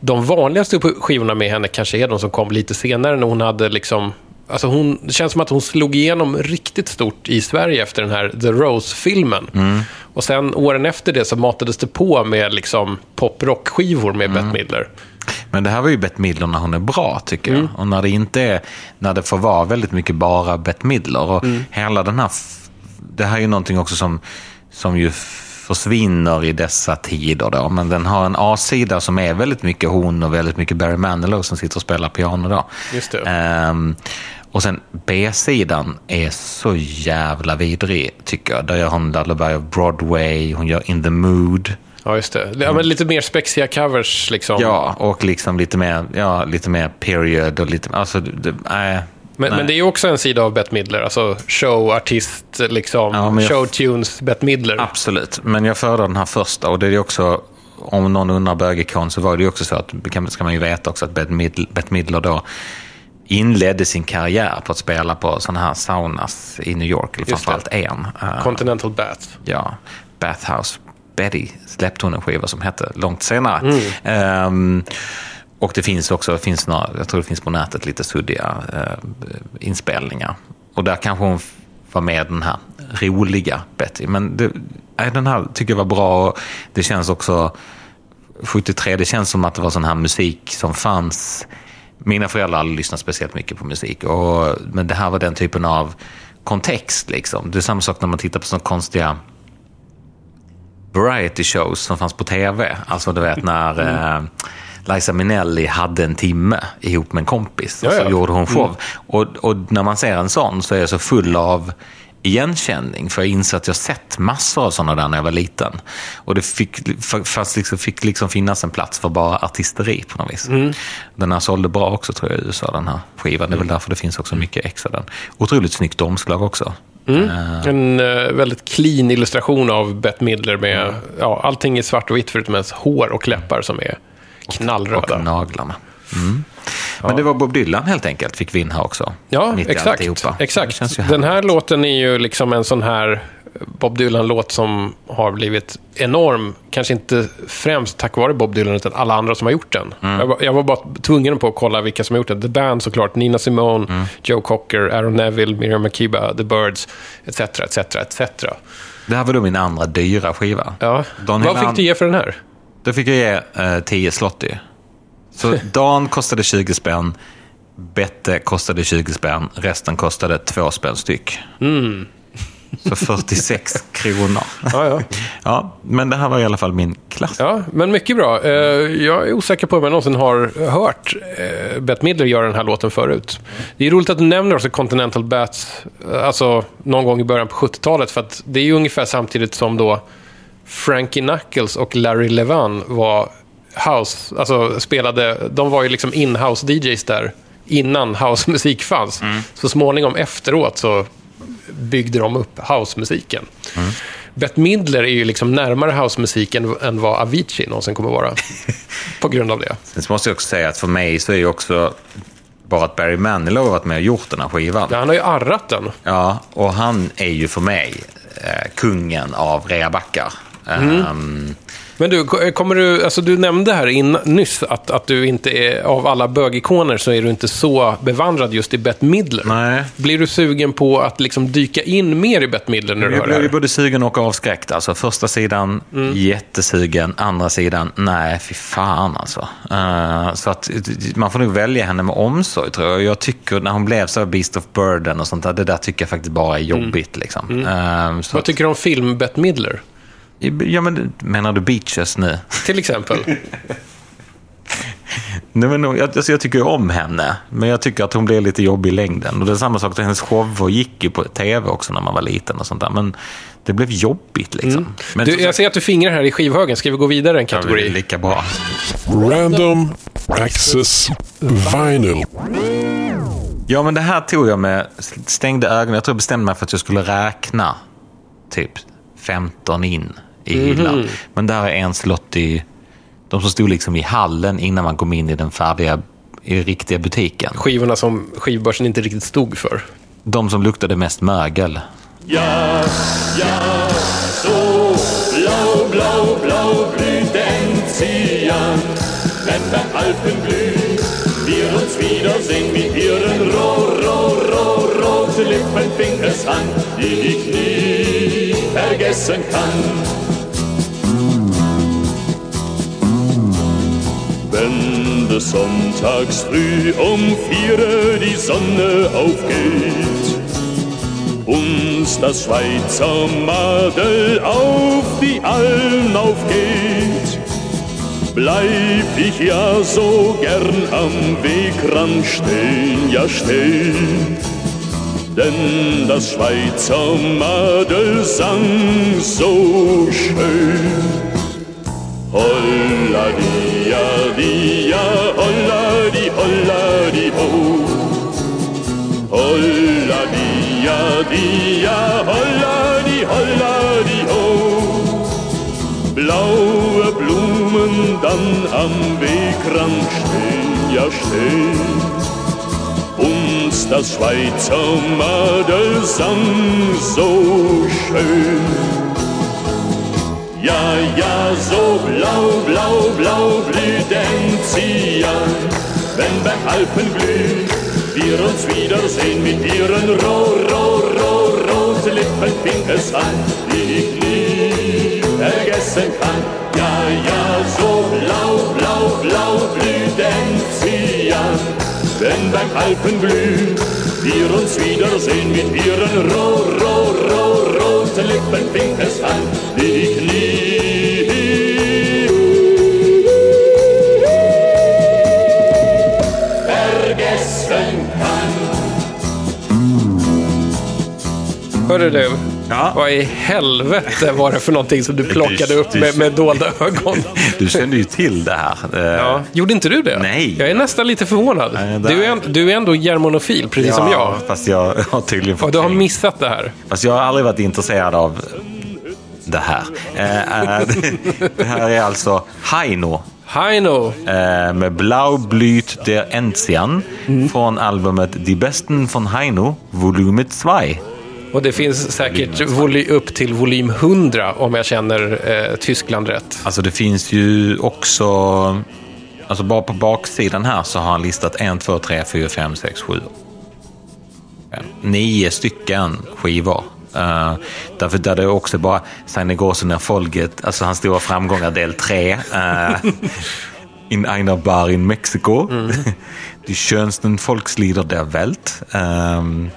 De vanligaste skivorna med henne kanske är de som kom lite senare när hon hade liksom Alltså hon, det känns som att hon slog igenom riktigt stort i Sverige efter den här The Rose-filmen. Och sen åren efter det så matades det på med liksom pop-rock-skivor med Bette Midler. Men det här var ju Bette Midler när hon är bra, tycker Mm. jag. Och när det inte är, när det får vara väldigt mycket bara Bette Midler. Och Mm. hela den här, det här är ju någonting också som, som ju försvinner i dessa tider då. Men den har en A-sida som är väldigt mycket hon och väldigt mycket Barry Manilow som sitter och spelar piano då. Just det. Ehm, och sen B-sidan är så jävla vidrig, tycker jag. Där gör hon Lullaby of Broadway, hon gör In the Mood. Ja, just det. Ja, men lite mer spexiga covers liksom. Ja, och liksom lite mer, ja, lite mer period och lite, alltså, det, nej. Men, men det är ju också en sida av Bette Midler. Alltså showartist, liksom. Ja, jag- Showtunes, Bette Midler. Absolut, men jag föredrar den här första och det är ju också, om någon undrar bögikon så var det ju också så att, ska man ju veta också att Bette Midler, Bette Midler då inledde sin karriär på att spela på sådana här saunas i New York, eller framförallt en. Eh, Continental Bath. ja, Bathhouse Betty släppte hon en skiva som hette långt senare. Mm. Ehm, och det finns också, det finns några, jag tror det finns på nätet lite suddiga eh, inspelningar. Och där kanske hon var med den här roliga Betty. Men det, den här tycker jag var bra och det känns också 73, det känns som att det var sån här musik som fanns. Mina föräldrar lyssnat speciellt mycket på musik. Och, men det här var den typen av kontext. Liksom. Det är samma sak när man tittar på sådana konstiga variety shows som fanns på tv. Alltså du vet när eh, Liza Minnelli hade en timme ihop med en kompis. Och så ja. gjorde hon show. Och, och när man ser en sån så är jag så full av igenkänning. För jag inser att jag sett massor av sådana där när jag var liten. Och det fick, fast liksom, fick liksom finnas en plats för bara artisteri på något vis. Den här sålde bra också tror jag i USA, den här skivan. Det är väl därför det finns också mycket extra den. Otroligt snyggt omslag också. En eh, väldigt clean illustration av Bette Midler med ja, allting i svart och vitt förutom ens hår och läppar som är knallröda. Och naglarna. Mm. Men det var Bob Dylan helt enkelt, fick vi in här också. Ja, exakt. alltihopa. Exakt. Den här låten är ju liksom en sån här Bob Dylan-låt som har blivit enorm. Kanske inte främst tack vare Bob Dylan, utan alla andra som har gjort den. Mm. Jag, var, jag var bara tvungen på att kolla vilka som har gjort den. The Band såklart, Nina Simone, Mm. Joe Cocker, Aaron Neville, Miriam Makeba, The Birds, etc. etc, etc. Det här var då min andra dyra skiva. Ja. Vad fick du ge för den här? Då fick jag ge eh, 10 slotty. Så Dan kostade 20 spänn, Bette kostade 20 spänn, resten kostade 2 spänn styck. Så 46 kronor. Ja, ja. Ja, men det här var i alla fall min klass. Ja, men mycket bra. Eh, Jag är osäker på om jag någonsin har hört eh, Bette Midler göra den här låten förut. Det är roligt att du nämner också Continental Bats, alltså någon gång i början på 70-talet, för att det är ju ungefär samtidigt som då Frankie Knuckles och Larry Levan var house, alltså spelade, de var ju liksom in-house DJs där innan housemusik fanns. Så småningom efteråt så byggde de upp housemusiken. Bette Midler är ju liksom närmare housemusiken än vad Avicii någonsin kommer vara. på grund av det. Sen så måste jag också säga att för mig så är ju också bara att Barry Manilow har varit med och gjort den här skivan. Ja, han har ju arrat den. Ja, och han är ju för mig eh, kungen av reabackar. Mm. Ehm, Men du, ko- kommer du, alltså du nämnde här in, nyss att, att du inte är, av alla bögikoner så är du inte så bevandrad just i Bette Midler. Nej. Blir du sugen på att liksom dyka in mer i Bette Midler när du Jag hör det blev ju här? både sugen och avskräckt. Alltså, första sidan, jättesugen. Andra sidan, nej, fy fan alltså. Eh, så att man får nog välja henne med omsorg, tror jag. Jag tycker, när hon blev så här Beast of Burden och sånt där, det där tycker jag faktiskt bara är jobbigt. Liksom. Eh, så Vad tycker du om film Bette Midler? Ja, men menar du Beaches nu? Till exempel. Nej, men, jag, alltså, jag tycker om henne, men jag tycker att hon blir lite jobbig i längden. Och det är samma sak, hennes shower gick ju på tv också när man var liten och sånt där. Men det blev jobbigt liksom. Men Du, jag ser att du fingrar här i skivhögen. Ska vi gå vidare en det är kategori? lika bra. Random Access Vinyl. Ja, men det här tog jag med stängde ögonen. Jag tror jag bestämde mig för att jag skulle räkna typ 15 in i hyllan. Men där är en slott i... De som stod liksom i hallen innan man kom in i den färdiga, i riktiga butiken. Skivorna som skivbörsen inte riktigt stod för. De som luktade mest mögel. Ja, ja, so blau, blau, blau blüht Enzian. Wenn beim Alpenglüh wir uns wiedersehen mit ihren roh, roh, roh, rote Lippen fing es an, die ich nie vergessen kann. Des Sonntags früh um vier die Sonne aufgeht, uns das Schweizer Madel auf die Alm aufgeht, bleib ich ja so gern am Wegrand stehen, ja stehen. Denn das Schweizer Madel sang so schön. Holla dia dia, holla di holla di ho. Holla dia dia, holla di holla di ho. Blaue Blumen dann am Wegrand stehen, ja stehen. Uns das Schweizer Madel sang so schön. Ja, ja, so blau, blau, blau blüht Enzian, wenn beim Alpenglüh wir uns wiedersehen mit ihren roh, roh, roh, roten Lippen fing es an, die ich nie vergessen kann. Ja, ja, so blau, blau, blau blüht Enzian, wenn beim Alpenglüh wir uns wiedersehen mit ihren roh, roh, roh, roten Lippen fing es an, die ich nie Hörru du, Ja. vad i helvete var det för någonting som du plockade upp med, med dolda ögon? Du kände ju till det här. Eh, Ja. Gjorde inte du det? Nej. Jag är nästan lite förvånad. Det- du, är, du är ändå germanofil, precis som jag. Fast jag har tydligen Och fått du har missat det här. Fast jag har aldrig varit intresserad av det här. Eh, eh, det här är alltså Haino Heino. eh, med Blau blüht der Enzian från albumet Die Besten von Haino, volym 2. Och det finns säkert voly, upp till volym 100 om jag känner eh, Tyskland rätt. Alltså det finns ju också, alltså bara på baksidan här så har han listat 1, 2, 3, 4, 5, 6, 7. Nio stycken skivor. Uh, därför där det också bara Seine großen Folget, alltså hans stora framgångar del 3. Uh, in einer Bar in Mexiko. Die schönsten Volkslieder der Welt. Um,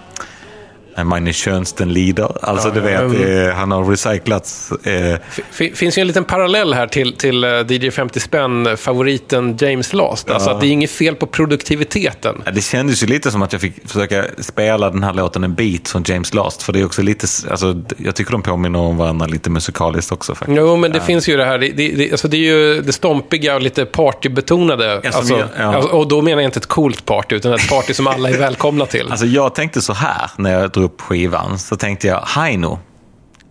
meine schönsten Lieder. Alltså du vet, eh, han har recyclats. Eh, finns ju en liten parallell här till, till eh, DJ 50 spänn favoriten James Last. Alltså att det är inget fel på produktiviteten. Ja, Det kändes ju lite som att jag fick försöka spela den här låten en bit från James Last. För det är också lite, alltså, jag tycker de påminner om varandra lite musikaliskt också faktiskt. Jo, men det finns ju det här. Det, det, alltså det är ju det stompiga och lite partybetonade. Ja, som alltså, ja. alltså, och då menar jag inte ett coolt party, utan ett party som alla är välkomna till. Alltså jag tänkte så här när jag drog upp skivan. Så tänkte jag, Haino.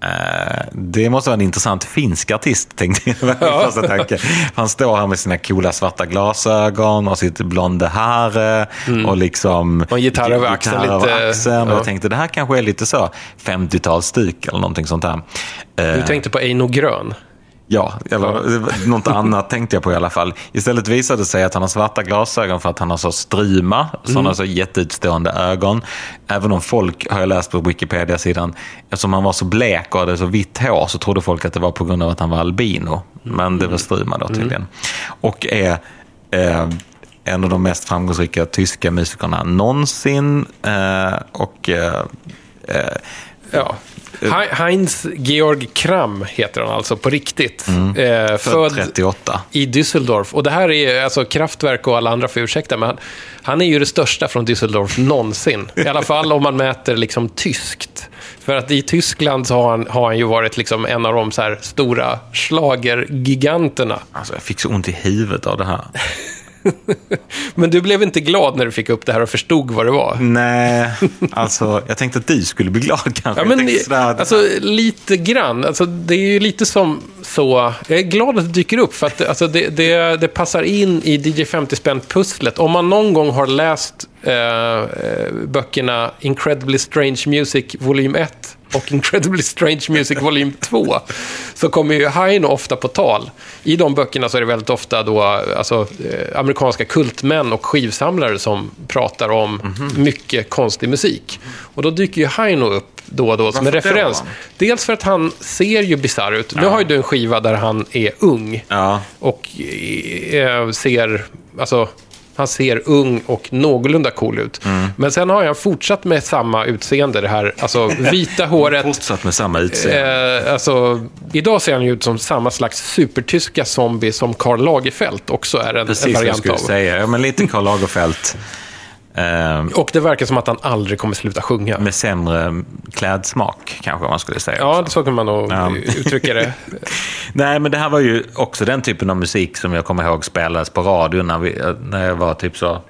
Eh, det måste vara en intressant finsk artist, tänkte jag. första tanke. Han står här med sina coola svarta glasögon och sitt blonda hår. eh, Och liksom... Mm. Och en gitarr över axeln gitarr lite, axeln. Ja. jag tänkte, det här kanske är lite så 50-talsstuk eller någonting sånt där. Eh, Du tänkte på Eino Grön. Ja, eller något annat tänkte jag på i alla fall. Istället visade det sig att han har svarta glasögon för att han har så struma, sådana så jätteutstående ögon. Även om folk, har jag läst på Wikipedia-sidan, eftersom han var så blek och hade så vitt hår så trodde folk att det var på grund av att han var albino. Men det var struma då tydligen. Och är eh, en av de mest framgångsrika tyska musikerna någonsin. Eh, och eh, eh, Ja. He- Heinz Georg Kram heter han alltså på riktigt. Mm. Eh, född född 38. i Düsseldorf. Och det här är, alltså Kraftwerk och alla andra får ursäkta, men han, han är ju det största från Düsseldorf någonsin. I alla fall om man mäter liksom tyskt. För att i Tyskland så har han, har han ju varit liksom en av de så här stora schlagergiganterna. Alltså, jag fick så ont i huvudet av det här. Men du blev inte glad när du fick upp det här och förstod vad det var? Nej, alltså jag tänkte att du skulle bli glad kanske. Ja, men, sådär, alltså, lite grann. Alltså, det är ju lite som så... Jag är glad att det dyker upp, för att alltså, det, det, det passar in i DJ 50 spänn-pusslet. Om man någon gång har läst eh, eh, böckerna Incredibly Strange Music volym 1 och Incredibly Strange Music volym 2, så kommer ju Heino ofta på tal. I de böckerna så är det väldigt ofta då, alltså, eh, amerikanska kultmän och skivsamlare som pratar om Mhm. mycket konstig musik. Och då dyker ju Heino upp då och då som en Varför då? referens. Dels för att han ser ju bisarr ut. Nu har ju du en skiva där han är ung Ja, och eh, ser, alltså, han ser ung och någorlunda cool ut. Mm. Men sen har han fortsatt med samma utseende, det här alltså, vita håret. fortsatt med samma utseende. Eh, alltså, idag ser han ut som samma slags supertyska zombie som Karl Lagerfeld också är en, en Precis vad jag variant skulle av. säga. Ja, men lite Karl Lagerfeld. Eh, Och det verkar som att han aldrig kommer sluta sjunga. med sämre klädsmak, kanske man skulle säga. Ja, också. så kan man nog Ja. uttrycka det. Nej, men det här var ju också den typen av musik som jag kommer ihåg spelades på radio när, vi, när jag var typ så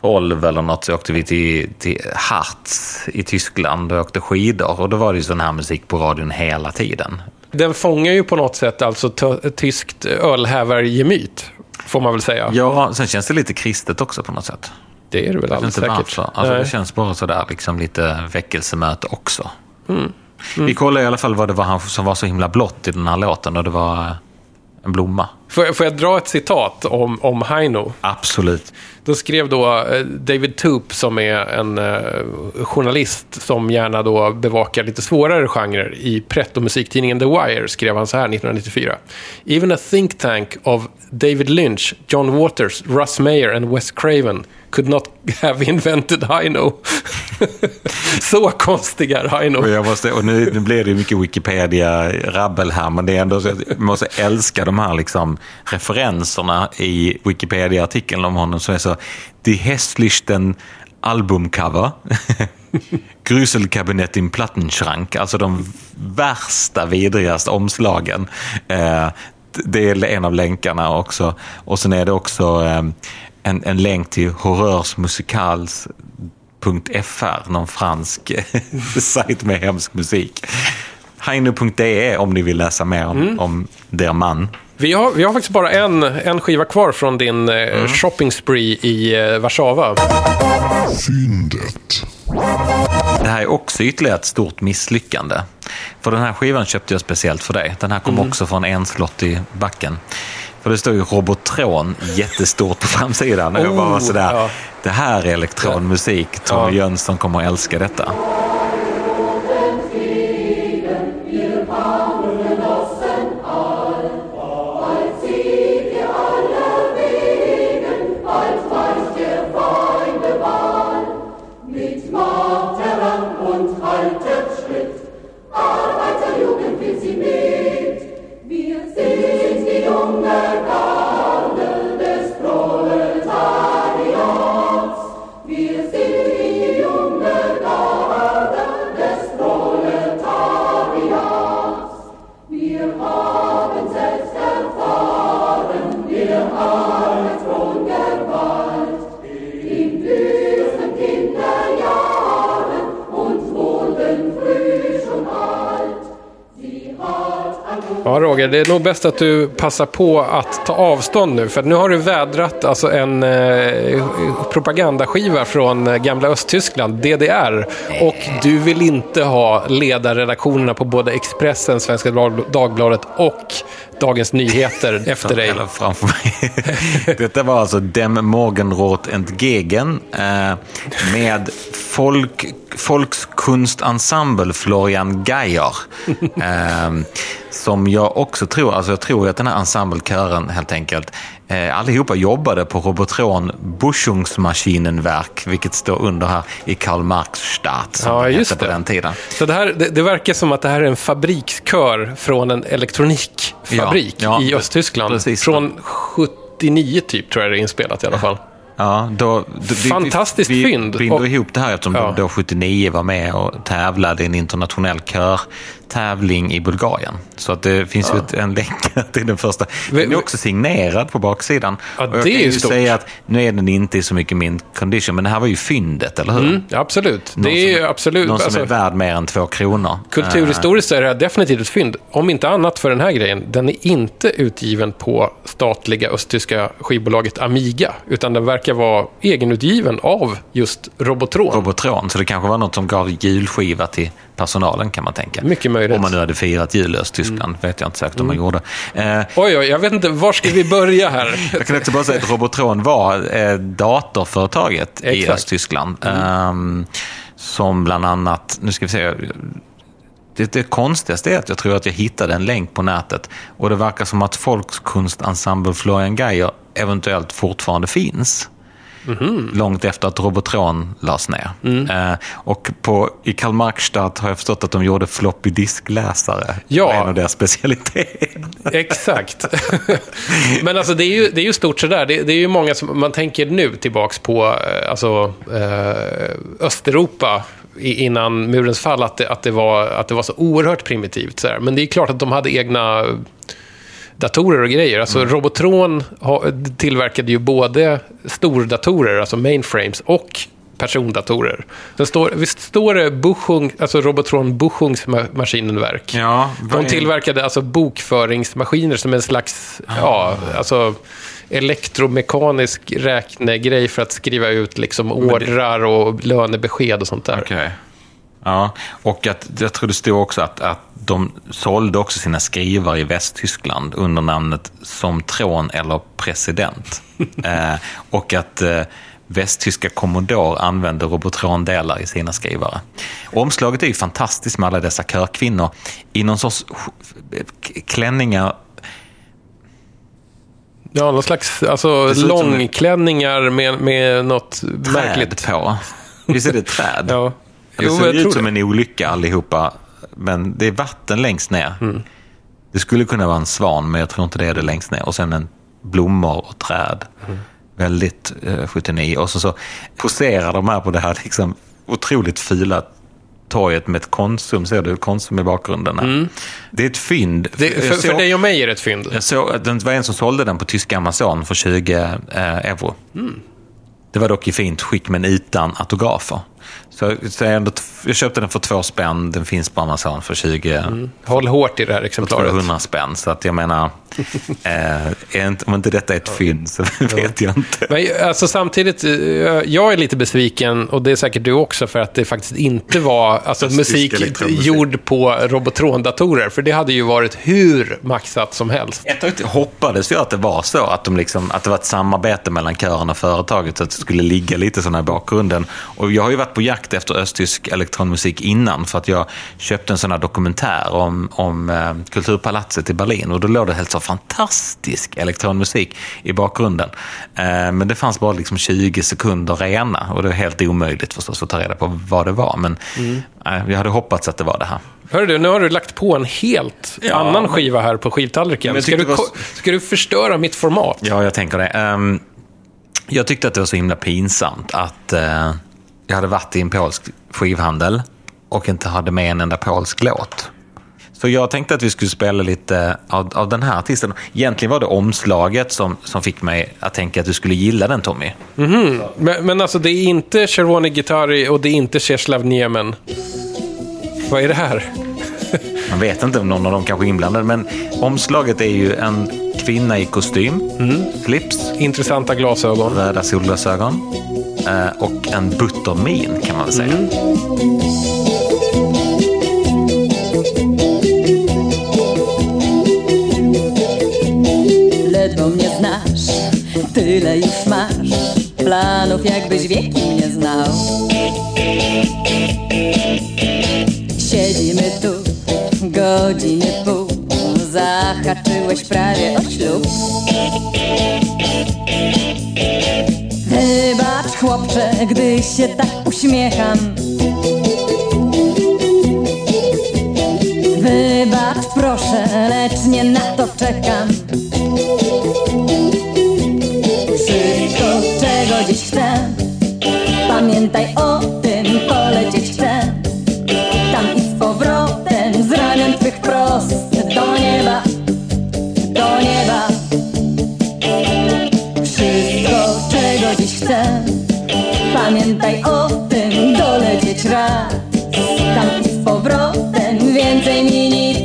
12 eller något så åkte vi till, till Harz i Tyskland och åkte skidor. Och då var det ju sån här musik på radion hela tiden. Den fångar ju på något sätt alltså tyskt ölhävargemyt, får man väl säga. Ja, sen känns det lite kristet också på något sätt. Det är det väl alldeles säkert. varför. Alltså, Nej. det känns bara sådär liksom lite väckelsemöte också. Mm. Vi kollade i alla fall vad det var han som var så himla blått i den här låten och det var eh, en blomma. Får, jag- får jag dra ett citat om, om Heino? Absolut. Då skrev då eh, David Toop, som är en eh, journalist som gärna då bevakar lite svårare genrer i pretto-musiktidningen The Wire, skrev han så här 1994. Even a think tank of David Lynch, John Waters, Russ Meyer and Wes Craven could not have invented Hino. så konstig är Hino. Och, jag måste, och nu, nu blir det mycket Wikipedia-rabbel här, men det är ändå så att man måste älska de här liksom referenserna i Wikipedia-artikeln om honom som är så Die hässlichten Albumcover, Gruselkabinett in Plattenschrank, alltså de värsta, vidrigaste omslagen. Eh, det är en av länkarna också. Och sen är det också eh, en, en länk till Horreurs Musicals .fr, någon fransk sajt med hemsk musik. Heino.de om ni vill läsa mer om, om der man. Vi har, vi har faktiskt bara en, en skiva kvar från din eh, shopping spree i eh, Warszawa. Fyndet. Det här är också ytterligare ett stort misslyckande. För den här skivan köpte jag speciellt för dig. Den här kom också från en slott i backen. För det står ju Robotron jättestort på framsidan. Och jag bara Oh, sådär, ja. det här är elektronmusik. Tommy Ja. Jönsson kommer att älska detta. Ja, Roger, det är nog bäst att du passar på att ta avstånd nu. För nu har du vädrat alltså en eh, propagandaskiva från eh, gamla Östtyskland, DDR. Och du vill inte ha ledarredaktionerna på både Expressen, Svenska Dag- Dagbladet och Dagens Nyheter efter dig. Eller framför mig. Detta var alltså Dem Morgenrot entgegen eh, med folk, Volkskunstensemble Florian Geier. Eh, som jag också tror, alltså jag tror att den här ensemblekören helt enkelt, eh, allihopa jobbade på Robotron Buschungsmaschinenwerk, vilket står under här i Karl Marx Stadt, som Ja, det just hette på det. den tiden. Så det, här, det, det verkar som att det här är en fabrikskör från en elektronikfabrik Ja, ja, i Östtyskland. precis. Från 79 typ tror jag det är inspelat i alla fall. Ja, då, då, vi- Fantastiskt vi, fynd. Vi binder Och- ihop det här eftersom Ja. då 79 var med och tävlade i en internationell körtävling i Bulgarien. Så att det finns ju ett, en länk till den första. Den är också signerad på baksidan. Ja, Och jag det kan är ju ju stort. säga att nu är den inte i så mycket min condition, men det här var ju fyndet, eller hur? Mm, ja, absolut. Någon det är som- ju absolut... Någon som alltså, är värd mer än två kronor. Kulturhistoriskt är det här definitivt ett fynd. Om inte annat för den här grejen. Den är inte utgiven på statliga östtyska skivbolaget Amiga. Utan den verkar vara egenutgiven av just Robotron. Robotron, så det kanske var något som gav julskiva till personalen kan man tänka. Mycket möjligt. Om man nu hade firat jul i Östtyskland, vet jag inte säkert om man gjorde. Eh, Oj, oj, jag vet inte. Var ska vi börja här? Jag kan också bara säga att Robotron var eh, datorföretaget i Exakt. Östtyskland. ehm, som bland annat, nu ska vi se, det, det konstigaste är att jag tror att jag hittade en länk på nätet och det verkar som att Volkskunstensemble Florian Geier eventuellt fortfarande finns. Mhm. Långt efter att Robotron lades ner. Mm. Eh, och på, i Karl Marx-Stadt har jag förstått att de gjorde floppy diskläsare. Ja. En av deras specialiteter. Exakt. Men alltså det är ju, det är ju stort sådär. Det, det är ju många som, man tänker nu tillbaks på eh, alltså, eh, Östeuropa innan murens fall, att det, att det, var, att det var så oerhört primitivt. Sådär. Men det är klart att de hade egna datorer och grejer. Alltså Robotron ha, tillverkade ju både stordatorer, alltså mainframes, och persondatorer. Sen står, visst står det Buchung, alltså Robotron Buchungsmaschinenwerk? Ja, De tillverkade alltså bokföringsmaskiner som en slags ja, alltså, elektromekanisk räknegrej för att skriva ut liksom ordrar och lönebesked och sånt där. Okej. Ja, och att, jag tror det stod också att, att de sålde också sina skrivare i Västtyskland under namnet som tron eller president. eh, och att eh, västtyska Commodore använde Robotron-delar i sina skrivare. Och omslaget är ju fantastiskt med alla dessa körkvinnor i någon sorts klänningar Ja, någon slags alltså, långklänningar med, med något träd märkligt. på. Visst är det träd? Ja. Det Jo, ser jag ut som det. en olycka allihopa, men det är vatten längst ner. Mm. Det skulle kunna vara en svan, men jag tror inte det är det längst ner. Och sen en blommor och träd. Mm. Väldigt eh, 79. Och så, så poserar de här på det här liksom otroligt fula torget med ett Konsum. Ser du Konsum i bakgrunden? Här? Det är ett fynd. Mm. Det, för, för såg- dig och mig är det ett fynd. jag såg att det var en som sålde den på tyska Amazon för 20 eh, euro. Mm. Det var dock i fint skick men utan autografer. Så, jag, ändå, jag köpte den för två spänn. Den finns på Amazon för 20, Håll hårt i det här för exemplaret. 200 spänn. Så att jag menar, eh, inte, om inte detta är ett fynd så vet jag inte. Men alltså, samtidigt, eh, jag är lite besviken, och det är säkert du också, för att det faktiskt inte var alltså, musik gjord på Robotron-datorer. För det hade ju varit hur maxat som helst. Ett tag hoppades jag att det var så, att, de liksom, att det var ett samarbete mellan kören och företaget, så att det skulle ligga lite sådana i bakgrunden. Och jag har ju varit på jakt efter östtysk elektronmusik innan, för att jag köpte en sån här dokumentär om, om eh, Kulturpalatset i Berlin. Och då låg det helt så fantastisk elektronmusik i bakgrunden. Eh, men det fanns bara liksom 20 sekunder rena, och det var helt omöjligt förstås att ta reda på vad det var. Men eh, jag hade hoppats att det var det här. Hör du, nu har du lagt på en helt Ja, annan skiva här på skivtallriken. Ska du, var ska du förstöra mitt format? Ja, jag tänker det. Ehm, jag tyckte att det var så himla pinsamt att eh, jag hade varit i en polsk skivhandel och inte hade med en enda polsk låt. Så jag tänkte att vi skulle spela lite av, av den här artisten. Egentligen var det omslaget som, som fick mig att tänka att du skulle gilla den, Tommy. Men, men alltså, det är inte Cherwony Gitari och det är inte Czeslaw Niemen. Vad är det här? Man vet inte om någon av dem kanske är inblandad, men omslaget är ju en kvinna i kostym, slips, Intressanta glasögon. röda solglasögon Eh, och en butomin kan man säga. Mm. Ledwo mnie znasz, tyle już masz Planów jakbyś wieki nie znał Siedzimy tu godziny pół Zahaczyłeś prawie o ślub Wybacz chłopcze, gdy się tak uśmiecham. Wybacz proszę, lecz nie na to czekam. Pamiętaj o tym, dolecieć raz. Tam i z powrotem, więcej mi nic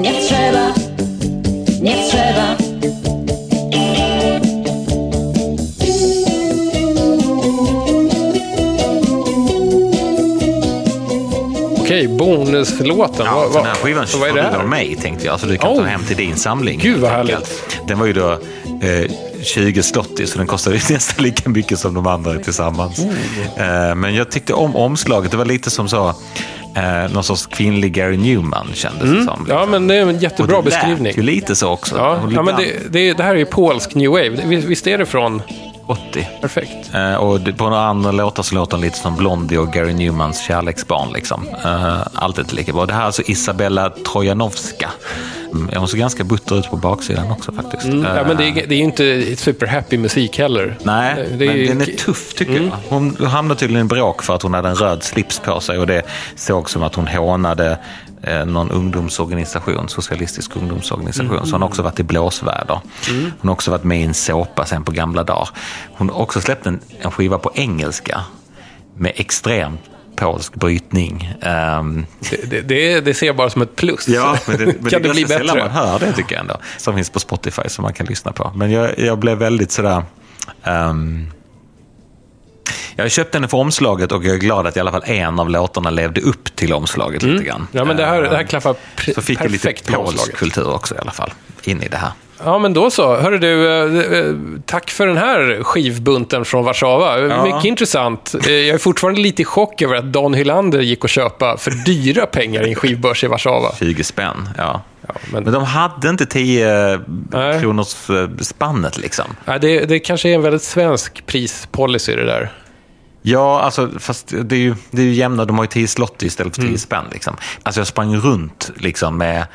nie trzeba, nie trzeba. Okej, bonuslåten. Ja, Vad- den här skivan vad är det var här? av mig tänkte jag, så du kan Oh. ta hem till din samling. Gud, vad enkelt. Den var ju då eh, 20 slotty, så den kostade nästan lika mycket som de andra tillsammans. Eh, men jag tyckte om omslaget. Det var lite som så, eh, någon sorts kvinnlig Gary Newman kändes det som. Mm. Ja, men det är en jättebra Och det beskrivning. lät ju lite så också. Ja, ja men det, det, det här är ju polsk new wave. Visst är det från... 80. Perfekt. Eh, och på några andra låtar så låter den lite som Blondie och Gary Newmans kärleksbarn. Liksom. Eh, alltid lika bra. Det här är alltså Isabella Trojanovska. Mm, hon ser ganska butter ut på baksidan också faktiskt. Mm, ja, Eh, men det är, det är inte superhappy musik heller. Nej, Det- men det är ju- Mm. den är tuff tycker jag. Hon hamnade tydligen i bråk för att hon hade en röd slips på sig och det såg som att hon hånade eh, någon ungdomsorganisation, socialistisk ungdomsorganisation. Mm. Så hon har också varit i blåsväder. Hon har också varit med i en såpa sen på gamla dagar. Hon har också släppt en, en skiva på engelska med extrem polsk brytning. Ehm, Det, det, det, det ser jag bara som ett plus. Ja, men det, men kan det det, är bli bättre? man hör det tycker jag ändå. Som finns på Spotify som man kan lyssna på. Men jag, jag blev väldigt sådär... ehm, jag köpte henne för omslaget och jag är glad att i alla fall en av låtarna levde upp till omslaget lite grann. Mm. Ja, men det här, det här Ehm, klaffar Så fick jag lite polsk kultur också i alla fall in i det här. Ja, men då så. Hörru du, eh, eh, tack för den här skivbunten från Warszawa. Ja. Mycket intressant. Eh, Jag är fortfarande lite i chock över att Don Hylander gick och köpa för dyra pengar i en skivbörs i Warszawa. 20 spänn, ja. men- men... de hade inte 10 Nej. kronors spannet liksom. Ja, det, det kanske är en väldigt svensk prispolicy det där. Ja, alltså, fast det är ju, det är ju jämna. De har ju 10 slott istället för 10 spänn. Liksom. Alltså jag sprang runt liksom, med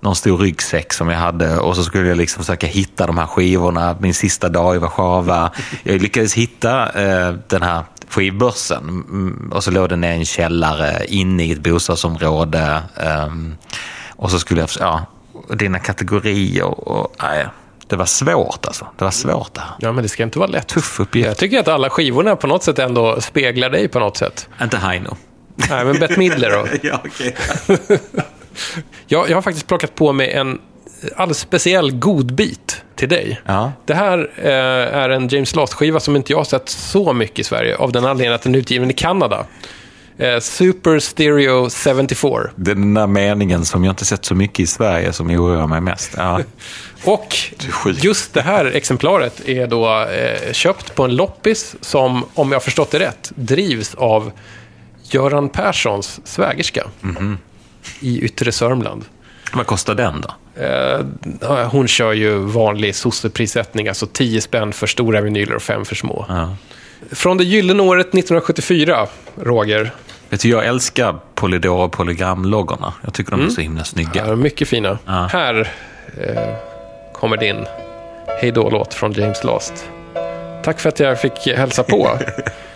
någon stor ryggsäck som jag hade och så skulle jag liksom försöka hitta de här skivorna min sista dag i Warszawa. Jag lyckades hitta eh, den här skivbörsen mm, och så låg den i en källare inne i ett bostadsområde. ehm, och så skulle jag, ja, dina kategorier och, nej, det var svårt alltså. Det var svårt det här. Ja, men det ska inte vara lätt. Tuff uppgift. Jag tycker att alla skivorna på något sätt ändå speglar dig på något sätt. Inte Heino. Nej, men Bette Midler då? ja, okej. Jag, jag har faktiskt plockat på mig en alldeles speciell godbit till dig. Ja. Det här eh, är en James Last-skiva som inte jag har sett så mycket i Sverige, av den anledningen att den är utgiven i Kanada. Eh, Super Stereo 74. Det är den där meningen som jag inte sett så mycket i Sverige som oroar mig mest. Ja. Och just det här exemplaret är då eh, köpt på en loppis som, om jag har förstått det rätt, drivs av Göran Perssons svägerska i yttre Sörmland. Vad kostar den då? Eh, hon kör ju vanlig sosseprissättning, alltså 10 spänn för stora vinyler och 5 för små. Ja. Från det gyllene året 1974, Roger. Vet du, jag älskar Polydor och Polygramloggorna. Jag tycker de är så himla snygga. Ja, mycket fina. Ja. Här eh, kommer din Hej då-låt från James Last. Tack för att jag fick hälsa på.